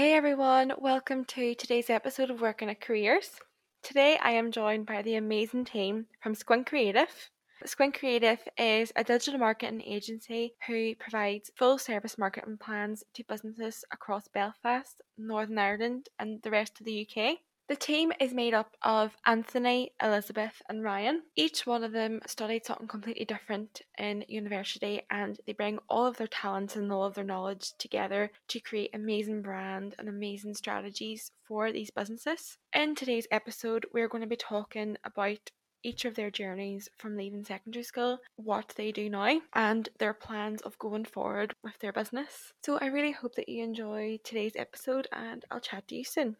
Hey everyone, welcome to today's episode of Working at Careers. Today I am joined by the amazing team from Squint Creative. Squint Creative is a digital marketing agency who provides full service marketing plans to businesses across Belfast, Northern Ireland, and the rest of the UK. The team is made up of Anthony, Elizabeth, and Ryan. Each one of them studied something completely different in university, and they bring all of their talents and all of their knowledge together to create amazing brand and amazing strategies for these businesses. In today's episode, we're going to be talking about each of their journeys from leaving secondary school, what they do now, and their plans of going forward with their business. So I really hope that you enjoy today's episode, and I'll chat to you soon.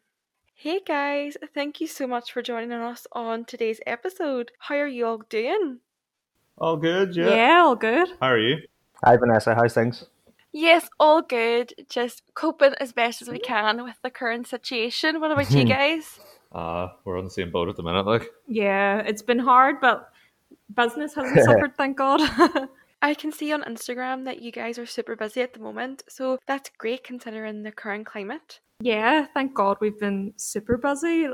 Hey guys, thank you so much for joining us on today's episode. How are you all doing? All good, yeah. Yeah, all good. How are you? Hi Vanessa, how's things? Yes, all good. Just coping as best as we can with the current situation. What about you guys? Uh, we're on the same boat at the minute, like. Yeah, it's been hard, but business hasn't suffered, thank God. I can see on Instagram that you guys are super busy at the moment, so that's great considering the current climate. yeah, thank God we've been super busy.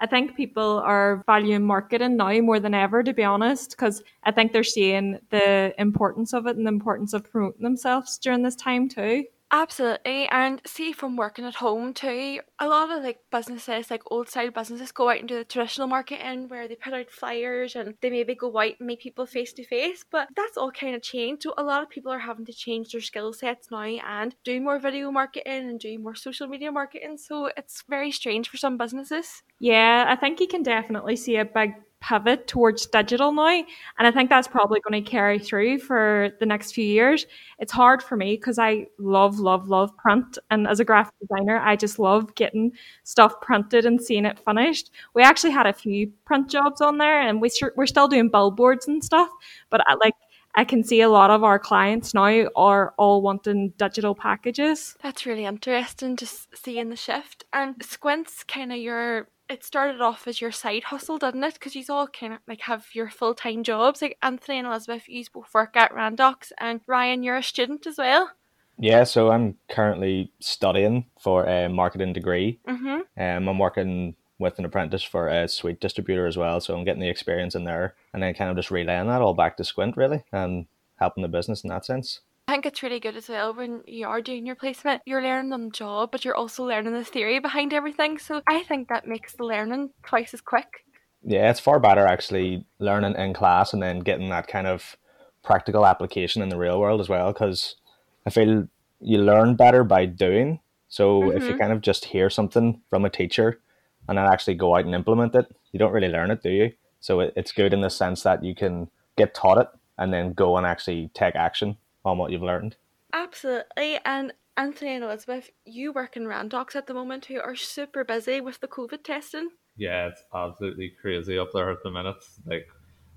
I think people are valuing marketing now more than ever, to be honest, because I think they're seeing the importance of it and the importance of promoting themselves during this time too. Absolutely, and see from working at home too, a lot of like businesses, like old style businesses, go out and do the traditional marketing where they put out flyers and they maybe go out and meet people face to face. But that's all kind of changed. So a lot of people are having to change their skill sets now and do more video marketing and do more social media marketing. So it's very strange for some businesses. Yeah, I think you can definitely see a big pivot towards digital now. And I think that's probably going to carry through for the next few years. It's hard for me because I love, love, love print. And as a graphic designer, I just love getting stuff printed and seeing it finished. We actually had a few print jobs on there and we, we're still doing billboards and stuff. But I, like, I can see a lot of our clients now are all wanting digital packages. That's really interesting just seeing the shift. And Squint's kind of your it started off as your side hustle, didn't it? Because you all kind of like have your full time jobs. Like Anthony and Elizabeth, you both work at Randox, and Ryan, you're a student as well. Yeah, so I'm currently studying for a marketing degree. Mm-hmm. Um, I'm working with an apprentice for a sweet distributor as well, so I'm getting the experience in there, and then kind of just relaying that all back to Squint really, and helping the business in that sense. I think it's really good as well when you are doing your placement. You're learning on the job, but you're also learning the theory behind everything. So I think that makes the learning twice as quick. Yeah, it's far better actually learning in class and then getting that kind of practical application in the real world as well, because I feel you learn better by doing. So if you Mhm. kind of just hear something from a teacher and then actually go out and implement it, you don't really learn it, do you? So it, it's good in the sense that you can get taught it and then go and actually take action on what you've learned. Absolutely. And Anthony and Elizabeth, you work in Randox at the moment who are super busy with the COVID testing. Yeah, it's absolutely crazy up there at the minute. Like,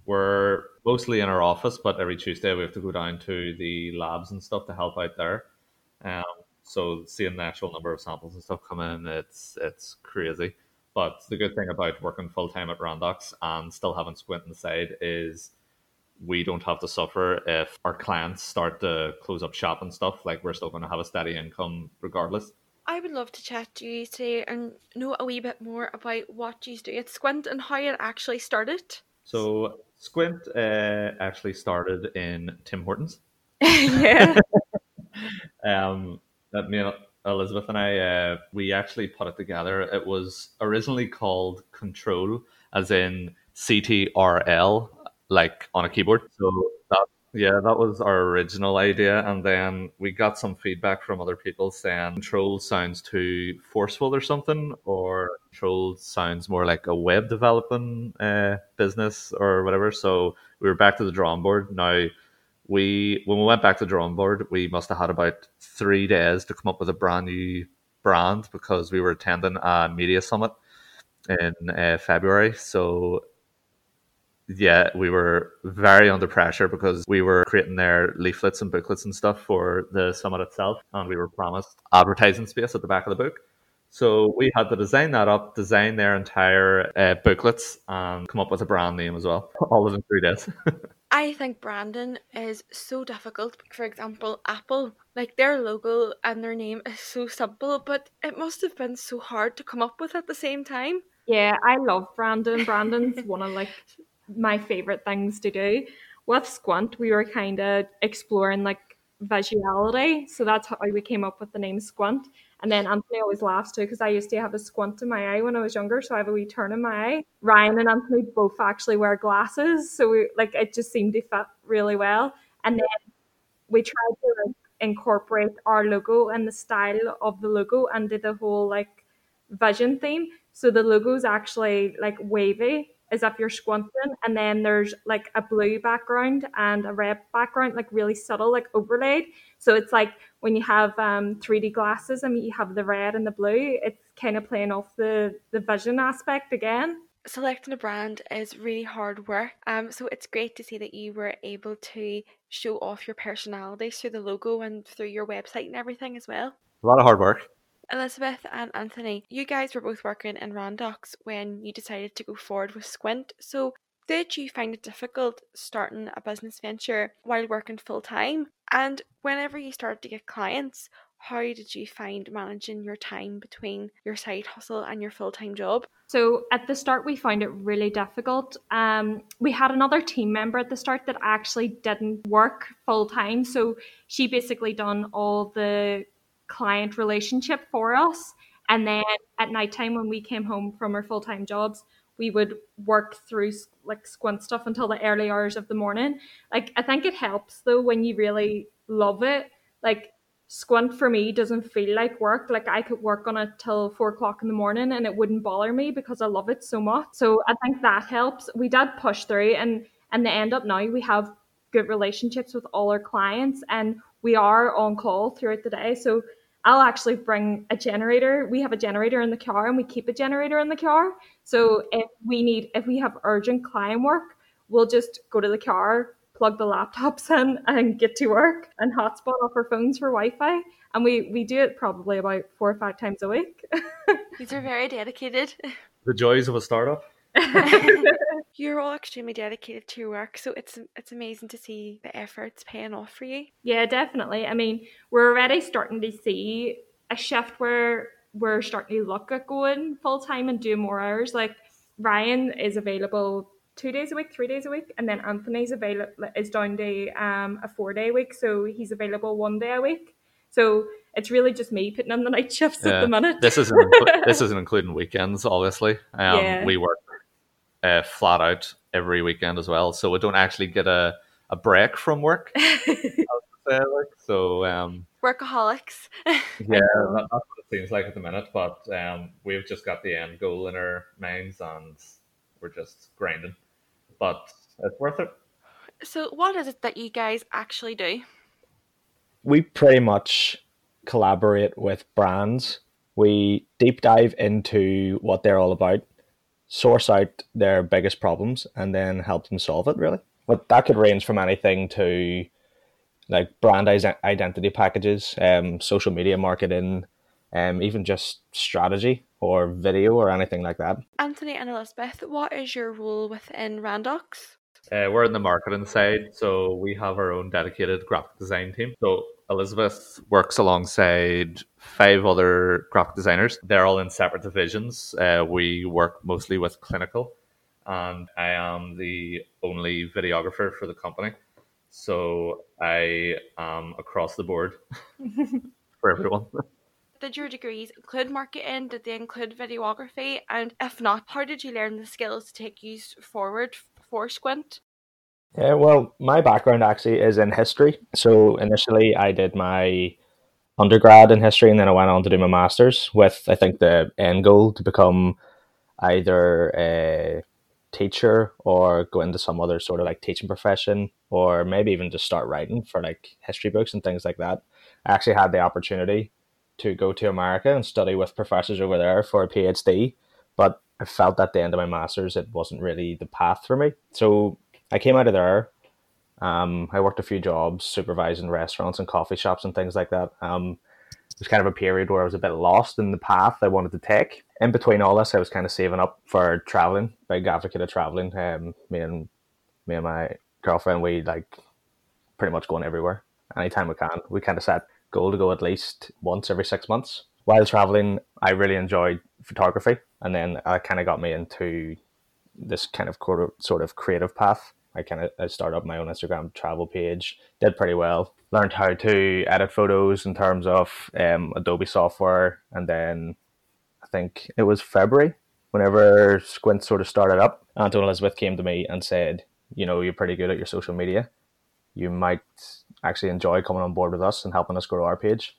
we're mostly in our office, but every Tuesday we have to go down to the labs and stuff to help out there. Um, so seeing the actual number of samples and stuff come in, it's it's crazy. But the good thing about working full time at Randox and still having Squint on the side is we don't have to suffer if our clients start to close up shop and stuff. Like we're still going to have a steady income regardless. I would love to chat to you today and know a wee bit more about what you do at Squint and how it actually started. So Squint uh, actually started in Tim Hortons. yeah. Um, that me and Elizabeth and I, uh, we actually put it together. It was originally called Control, as in CTRL, like on a keyboard. So that, yeah, that was our original idea, and then we got some feedback from other people saying Control sounds too forceful or something, or Control sounds more like a web developing uh, business or whatever. So we were back to the drawing board. Now we when we went back to the drawing board, we must have had about three days to come up with a brand new brand because we were attending a media summit in uh, February. So yeah, we were very under pressure because we were creating their leaflets and booklets and stuff for the summit itself, and we were promised advertising space at the back of the book. So we had to design that up, design their entire uh, booklets, and come up with a brand name as well. All within three days. I think branding is so difficult. For example, Apple, like their logo and their name is so simple, but it must have been so hard to come up with at the same time. Yeah, I love branding. Branding's one of like my favorite things to do. With Squint, we were kind of exploring like visuality, so that's how we came up with the name Squint. And then Anthony always laughs too because I used to have a squint in my eye when I was younger, so I have a wee turn in my eye. Ryan and Anthony both actually wear glasses, so we, like it just seemed to fit really well. And then we tried to like, incorporate our logo and the style of the logo and did the whole like vision theme. So the logo is actually like wavy as if you're squinting, and then there's like a blue background and a red background, like really subtle, like overlaid. So it's like when you have um, 3D glasses and you have the red and the blue, it's kind of playing off the the vision aspect again. Selecting a brand is really hard work. Um, so it's great to see that you were able to show off your personality through the logo and through your website and everything as well. A lot of hard work. Elizabeth and Anthony, you guys were both working in Randox when you decided to go forward with Squint. So, did you find it difficult starting a business venture while working full time? And whenever you started to get clients, how did you find managing your time between your side hustle and your full time job? So at the start, we found it really difficult. Um, we had another team member at the start that actually didn't work full time, so she basically done all the client relationship for us. And then at nighttime, when we came home from our full time jobs, we would work through like squint stuff until the early hours of the morning. Like, I think it helps though when you really love it. Like, squint for me doesn't feel like work. Like, I could work on it till four o'clock in the morning and it wouldn't bother me because I love it so much. So, I think that helps. We did push through, and and the end up now we have good relationships with all our clients and we are on call throughout the day. So I'll actually bring a generator. We have a generator in the car and we keep a generator in the car. So if we need, if we have urgent client work, we'll just go to the car, plug the laptops in and get to work and hotspot off our phones for Wi-Fi. And we, we do it probably about four or five times a week. These are very dedicated. The joys of a startup. You're all extremely dedicated to your work, so it's it's amazing to see the efforts paying off for you. Yeah, definitely. I mean, we're already starting to see a shift where we're starting to look at going full time and doing more hours. Like Ryan is available two days a week, three days a week, and then Anthony's available is down to um, a four day week, so he's available one day a week. So it's really just me putting on the night shifts Yeah. at the minute. This isn't this isn't including weekends, obviously. Um, Yeah. We work uh, flat out every weekend as well, so we don't actually get a, a break from work. I would say, like. So um, Workaholics. yeah, that, that's what it seems like at the minute. But um, we've just got the end goal in our minds, and we're just grinding. But it's worth it. so, what is it that you guys actually do? we pretty much collaborate with brands. We deep dive into what they're all about, source out their biggest problems, and then help them solve it, really. But that could range from anything to like brand identity packages, um, social media marketing, um, even just strategy or video or anything like that. Anthony and Elizabeth, what is your role within Randox? Uh, we're in the marketing side, so we have our own dedicated graphic design team. So Elizabeth works alongside five other graphic designers. They're all in separate divisions. Uh, we work mostly with clinical, and I am the only videographer for the company. So I am across the board for everyone. Did your degrees include marketing? Did they include videography? And if not, how did you learn the skills to take you forward for Squint? Yeah, well, my background actually is in history. So initially, I did my undergrad in history, and then I went on to do my masters with, I think, the end goal to become either a teacher or go into some other sort of like teaching profession, or maybe even just start writing for like history books and things like that. I actually had the opportunity to go to America and study with professors over there for a PhD, but I felt at the end of my masters it wasn't really the path for me. So I came out of there. Um, I worked a few jobs supervising restaurants and coffee shops and things like that. Um, it was kind of a period where I was a bit lost in the path I wanted to take. In between all this, I was kind of saving up for traveling, big advocate of traveling. Um, me and me and my girlfriend, we like pretty much going everywhere anytime we can. We kind of set goal to go at least once every six months. While traveling, I really enjoyed photography, and then that kind of got me into this kind of sort of creative path. I kind of started up my own Instagram travel page, did pretty well. Learned how to edit photos in terms of um, Adobe software, and then I think it was February whenever Squint sort of started up. Anton Elizabeth came to me and said, "You know, you're pretty good at your social media. You might actually enjoy coming on board with us and helping us grow our page."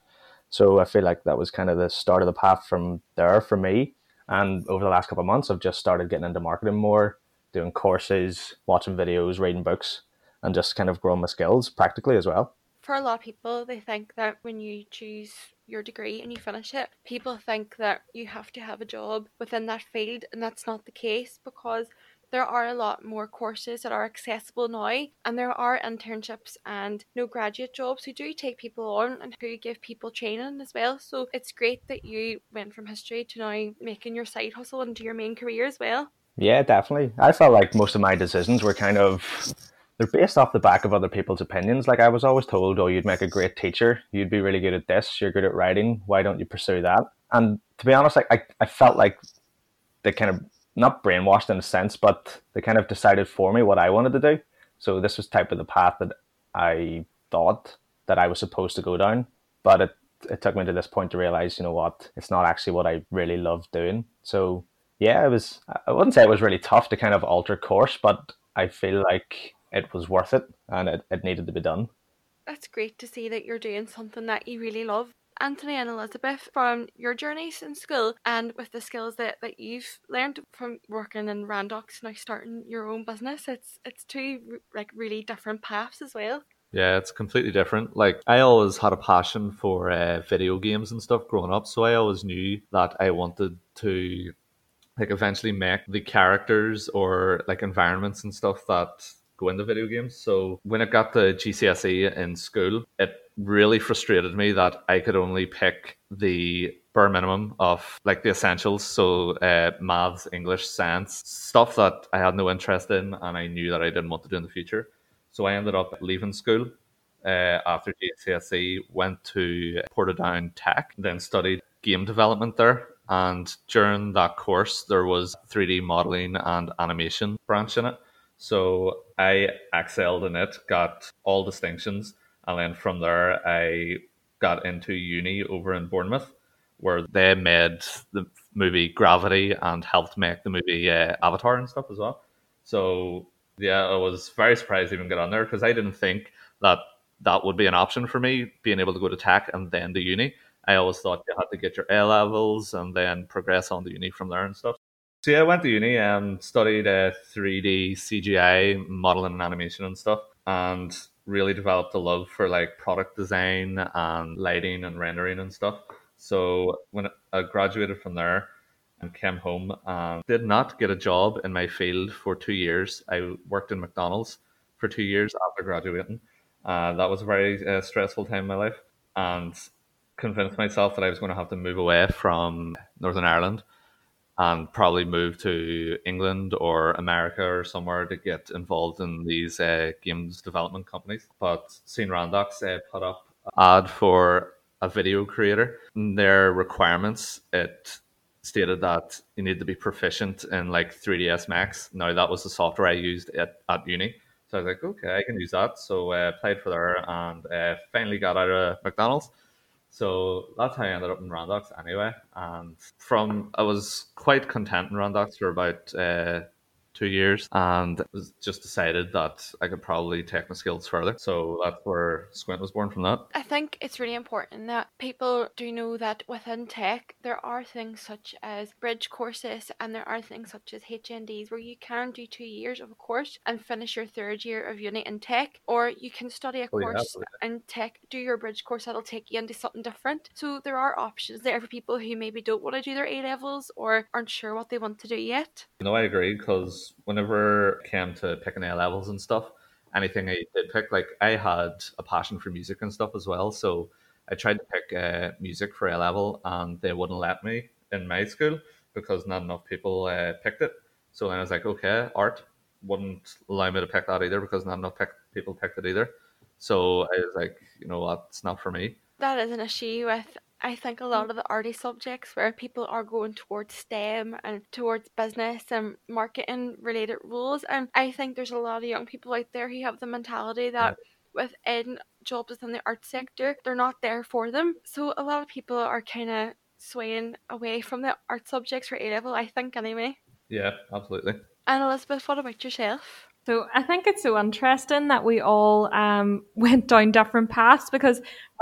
So I feel like that was kind of the start of the path from there for me. And over the last couple of months, I've just started getting into marketing more, doing courses, watching videos, reading books, and just kind of growing my skills practically as well. For a lot of people, they think that when you choose your degree and you finish it, people think that you have to have a job within that field, and that's not the case because there are a lot more courses that are accessible now and there are internships and no graduate jobs who do take people on and who give people training as well so it's great that you went from history to now making your side hustle into your main career as well yeah definitely i felt like most of my decisions were kind of they're based off the back of other people's opinions. Like I was always told, oh, you'd make a great teacher. You'd be really good at this. You're good at writing. Why don't you pursue that? And to be honest, like I, I felt like they kind of not brainwashed in a sense, but they kind of decided for me what I wanted to do. So this was type of the path that I thought that I was supposed to go down. But it, it took me to this point to realize, you know what, it's not actually what I really love doing. So yeah, it was, I wouldn't say it was really tough to kind of alter course, but I feel like it was worth it and it, it needed to be done. That's great to see that you're doing something that you really love. Anthony and Elizabeth, from your journeys in school and with the skills that, that you've learned from working in Randox now starting your own business, it's it's two like really different paths as well. Yeah, it's completely different. Like I always had a passion for uh, video games and stuff growing up, so I always knew that I wanted to like eventually make the characters or like environments and stuff that go into video games. So when I got the GCSE in school, it really frustrated me that I could only pick the bare minimum of like the essentials. So uh, maths, English, science, stuff that I had no interest in and I knew that I didn't want to do in the future. So I ended up leaving school uh, after GCSE, went to Portadown Tech, then studied game development there. And during that course, there was 3D modeling and animation branch in it. So I excelled in it, got all distinctions, and then from there I got into uni over in Bournemouth, where they made the movie Gravity and helped make the movie uh, Avatar and stuff as well. So yeah, I was very surprised to even get on there because I didn't think that that would be an option for me, being able to go to tech and then to uni. I always thought you had to get your A levels and then progress on to uni from there and stuff. So yeah, I went to uni and studied uh, 3D CGI modeling and animation and stuff, and really developed a love for like product design and lighting and rendering and stuff. So when I graduated from there and came home and did not get a job in my field for two years, I worked in McDonald's for two years after graduating. Uh, that was a very uh, stressful time in my life, and convinced myself that I was going to have to move away from Northern Ireland and probably move to England or America or somewhere to get involved in these uh, games development companies. But seeing Randox uh, put up ad for a video creator, their requirements it stated that you need to be proficient in like 3ds Max. Now that was the software I used at, at uni. So I was like, okay, I can use that. So I uh, applied for there and uh, finally got out of McDonald's so that's how I ended up in Randox anyway. And from I was quite content in Randox for about uh, two years and was just decided that I could probably take my skills further. So that's where Squint was born from that. I think it's really important that people do know that within tech there are things such as bridge courses and there are things such as HNDs where you can do two years of a course and finish your third year of uni in tech or you can study a course oh, yeah. in tech, do your bridge course that'll take you into something different. So there are options there for people who maybe don't want to do their A levels or aren't sure what they want to do yet. No, I agree because whenever it came to picking A levels and stuff, anything I did pick, like I had a passion for music and stuff as well. So I tried to pick uh, music for A level, and they wouldn't let me in my school because not enough people uh, picked it. So then I was like, okay, art. wouldn't allow me to pick that either because not enough pick, people picked it either. So I was like, you know what, it's not for me. That is an issue with I think a mm. lot of the arty subjects where people are going towards STEM and towards business and marketing related roles. And I think there's a lot of young people out there who have the mentality that within jobs within the art sector, they're not there for them. So a lot of people are kind of swaying away from the art subjects for A level, I think, anyway. Yeah, absolutely. And Elizabeth, what about yourself? So I think it's so interesting that we all um, went down different paths because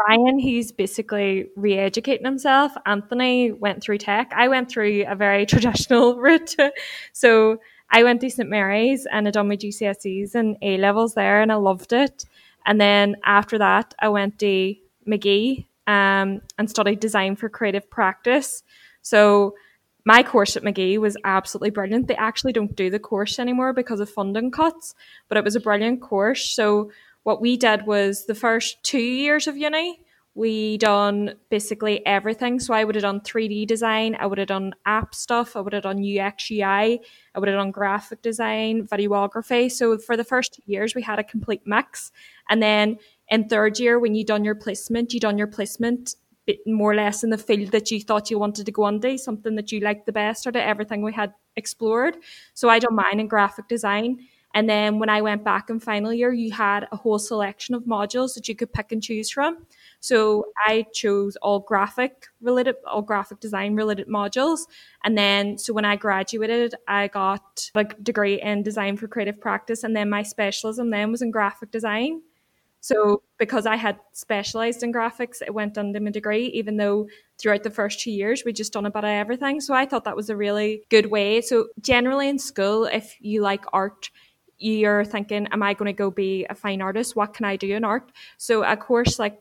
Ryan, he's basically re-educating himself. Anthony went through tech. I went through a very traditional route. so I went to St Mary's and I done my GCSEs and A levels there, and I loved it. And then after that, I went to Magee um, and studied design for creative practice. So my course at Magee was absolutely brilliant. They actually don't do the course anymore because of funding cuts, but it was a brilliant course. So what we did was the first two years of uni, we done basically everything. So I would have done 3D design, I would have done app stuff, I would have done UX UI, I would have done graphic design, videography. So for the first two years, we had a complete mix. And then in third year, when you done your placement, you done your placement more or less in the field that you thought you wanted to go into, something that you liked the best out of everything we had explored. So I done mine in graphic design. And then when I went back in final year, you had a whole selection of modules that you could pick and choose from. So I chose all graphic related, all graphic design related modules. And then, so when I graduated, I got a degree in design for creative practice. And then my specialism then was in graphic design. So because I had specialised in graphics, it went under my degree, even though throughout the first two years we just done a bit of everything. So I thought that was a really good way. So generally in school, if you like art, you're thinking, am I going to go be a fine artist? What can I do in art? So a course like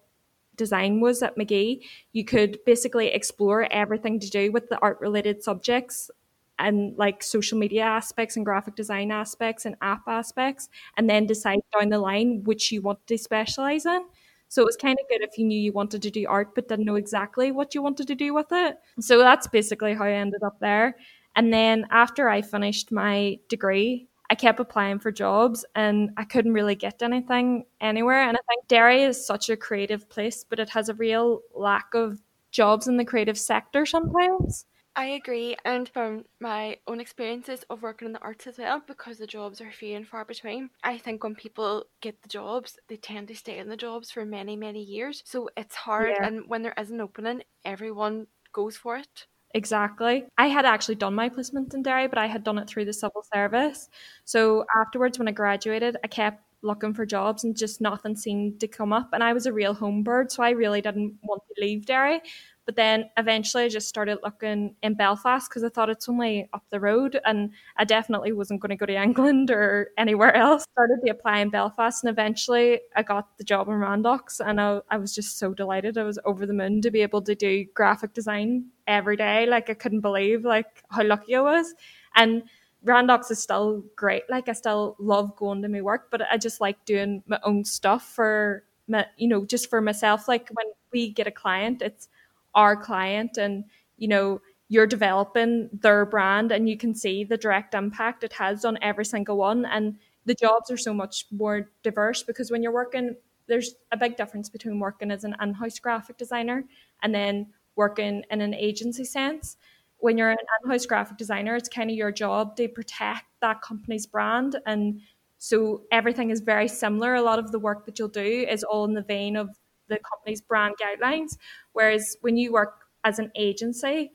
design was at Magee, you could basically explore everything to do with the art related subjects and like social media aspects and graphic design aspects and app aspects, and then decide down the line which you want to specialize in. So it was kind of good if you knew you wanted to do art but didn't know exactly what you wanted to do with it. So that's basically how I ended up there. And then after I finished my degree, I kept applying for jobs and I couldn't really get anything anywhere. And I think Derry is such a creative place, but it has a real lack of jobs in the creative sector sometimes. I agree, and from my own experiences of working in the arts as well, because the jobs are few and far between, I think when people get the jobs, they tend to stay in the jobs for many, many years. So it's hard, yeah. and when there is an opening, everyone goes for it. Exactly. I had actually done my placement in Derry, but I had done it through the civil service. So afterwards, when I graduated, I kept looking for jobs and just nothing seemed to come up. And I was a real home bird, so I really didn't want to leave Derry. But then eventually I just started looking in Belfast because I thought it's only up the road and I definitely wasn't going to go to England or anywhere else. Started to apply in Belfast and eventually I got the job in Randox and I, I was just so delighted. I was over the moon to be able to do graphic design every day. Like I couldn't believe like how lucky I was. And Randox is still great. Like I still love going to my work, but I just like doing my own stuff for my, you know, just for myself. Like when we get a client, it's our client and you know you're developing their brand and you can see the direct impact it has on every single one. And the jobs are so much more diverse because when you're working there's a big difference between working as an in-house graphic designer and then working in an agency sense. When you're an in-house graphic designer it's kind of your job to protect that company's brand. And so everything is very similar. A lot of the work that you'll do is all in the vein of the company's brand guidelines. Whereas when you work as an agency,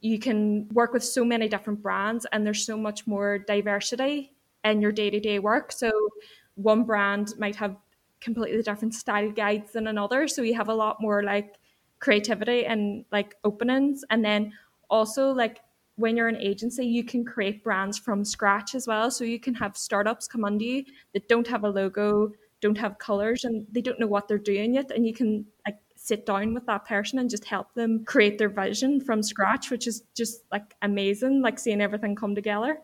you can work with so many different brands and there's so much more diversity in your day to day work. So one brand might have completely different style guides than another. So you have a lot more like creativity and like openings. And then also like when you're an agency, you can create brands from scratch as well. So you can have startups come under you that don't have a logo, don't have colors and they don't know what they're doing yet and you can like sit down with that person and just help them create their vision from scratch which is just like amazing like seeing everything come together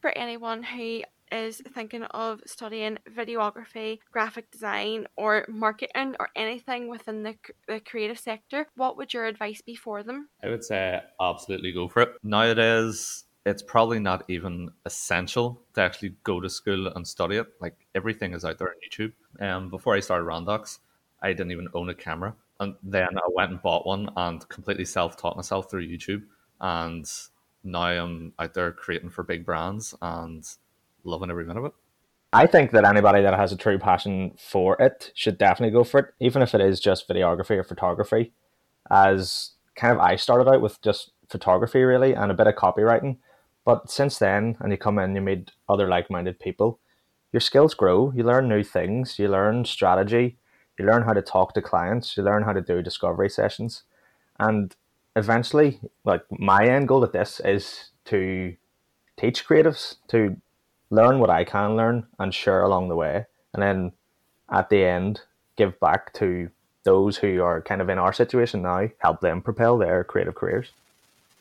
for anyone who is thinking of studying videography, graphic design, or marketing, or anything within the, the creative sector, what would your advice be for them? I would say absolutely go for it. Nowadays, it's probably not even essential to actually go to school and study it. Like everything is out there on YouTube. Um, before I started Randox, I didn't even own a camera, and then I went and bought one and completely self-taught myself through YouTube. And now I'm out there creating for big brands and loving every minute of it. I think that anybody that has a true passion for it should definitely go for it, even if it is just videography or photography. As kind of I started out with just photography really and a bit of copywriting. But since then, and you come in, you meet other like minded people, your skills grow, you learn new things, you learn strategy, you learn how to talk to clients, you learn how to do discovery sessions. And eventually, like my end goal with this is to teach creatives to learn what I can learn and share along the way. And then at the end, give back to those who are kind of in our situation now, help them propel their creative careers.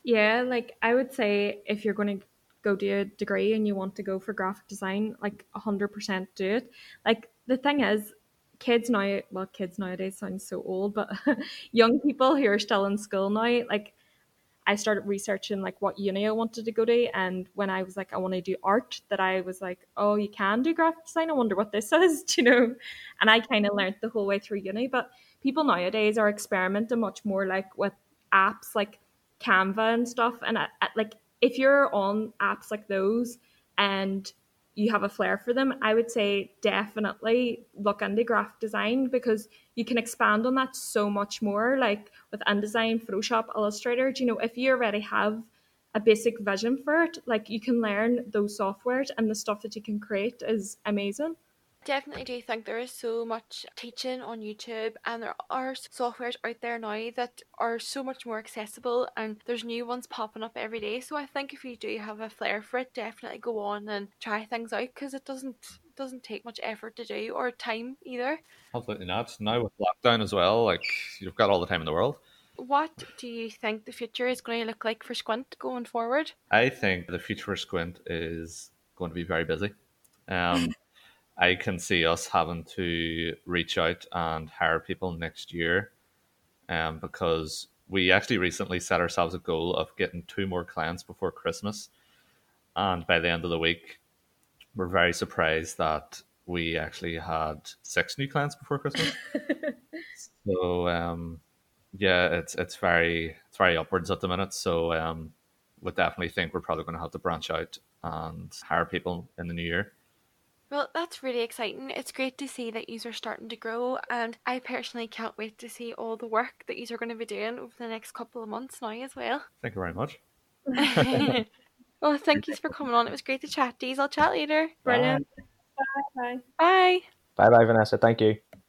Yeah, like I would say if you're going to go do a degree and you want to go for graphic design, like 100% do it. Like the thing is, kids now, well, kids nowadays sounds so old, but young people who are still in school now, like I started researching like what uni I wanted to go to, and when I was like, I want to do art, that I was like, oh, you can do graphic design. I wonder what this is, you know? And I kind of learned the whole way through uni. But people nowadays are experimenting much more like with apps like Canva and stuff, and like if you're on apps like those and you have a flair for them, I would say definitely look into graphic design because you can expand on that so much more. Like with InDesign, Photoshop, Illustrator, you know, if you already have a basic vision for it, like you can learn those softwares and the stuff that you can create is amazing definitely do think there is so much teaching on YouTube and there are softwares out there now that are so much more accessible and there's new ones popping up every day. So I think if you do have a flair for it, definitely go on and try things out because it doesn't doesn't take much effort to do or time either. Absolutely not. Now with lockdown as well, like you've got all the time in the world. What do you think the future is going to look like for Squint going forward? I think the future for Squint is going to be very busy. Um, I can see us having to reach out and hire people next year, um, because we actually recently set ourselves a goal of getting two more clients before Christmas, and by the end of the week, we're very surprised that we actually had six new clients before Christmas. so um, yeah, it's it's very it's very upwards at the minute. So um, we definitely think we're probably going to have to branch out and hire people in the new year. Well, that's really exciting. It's great to see that you are starting to grow, and I personally can't wait to see all the work that you are going to be doing over the next couple of months now as well. Thank you very much. well, thank you for coming on. It was great to chat to you. I'll chat later. Brilliant. Bye. Bye. Bye bye, Vanessa. Thank you.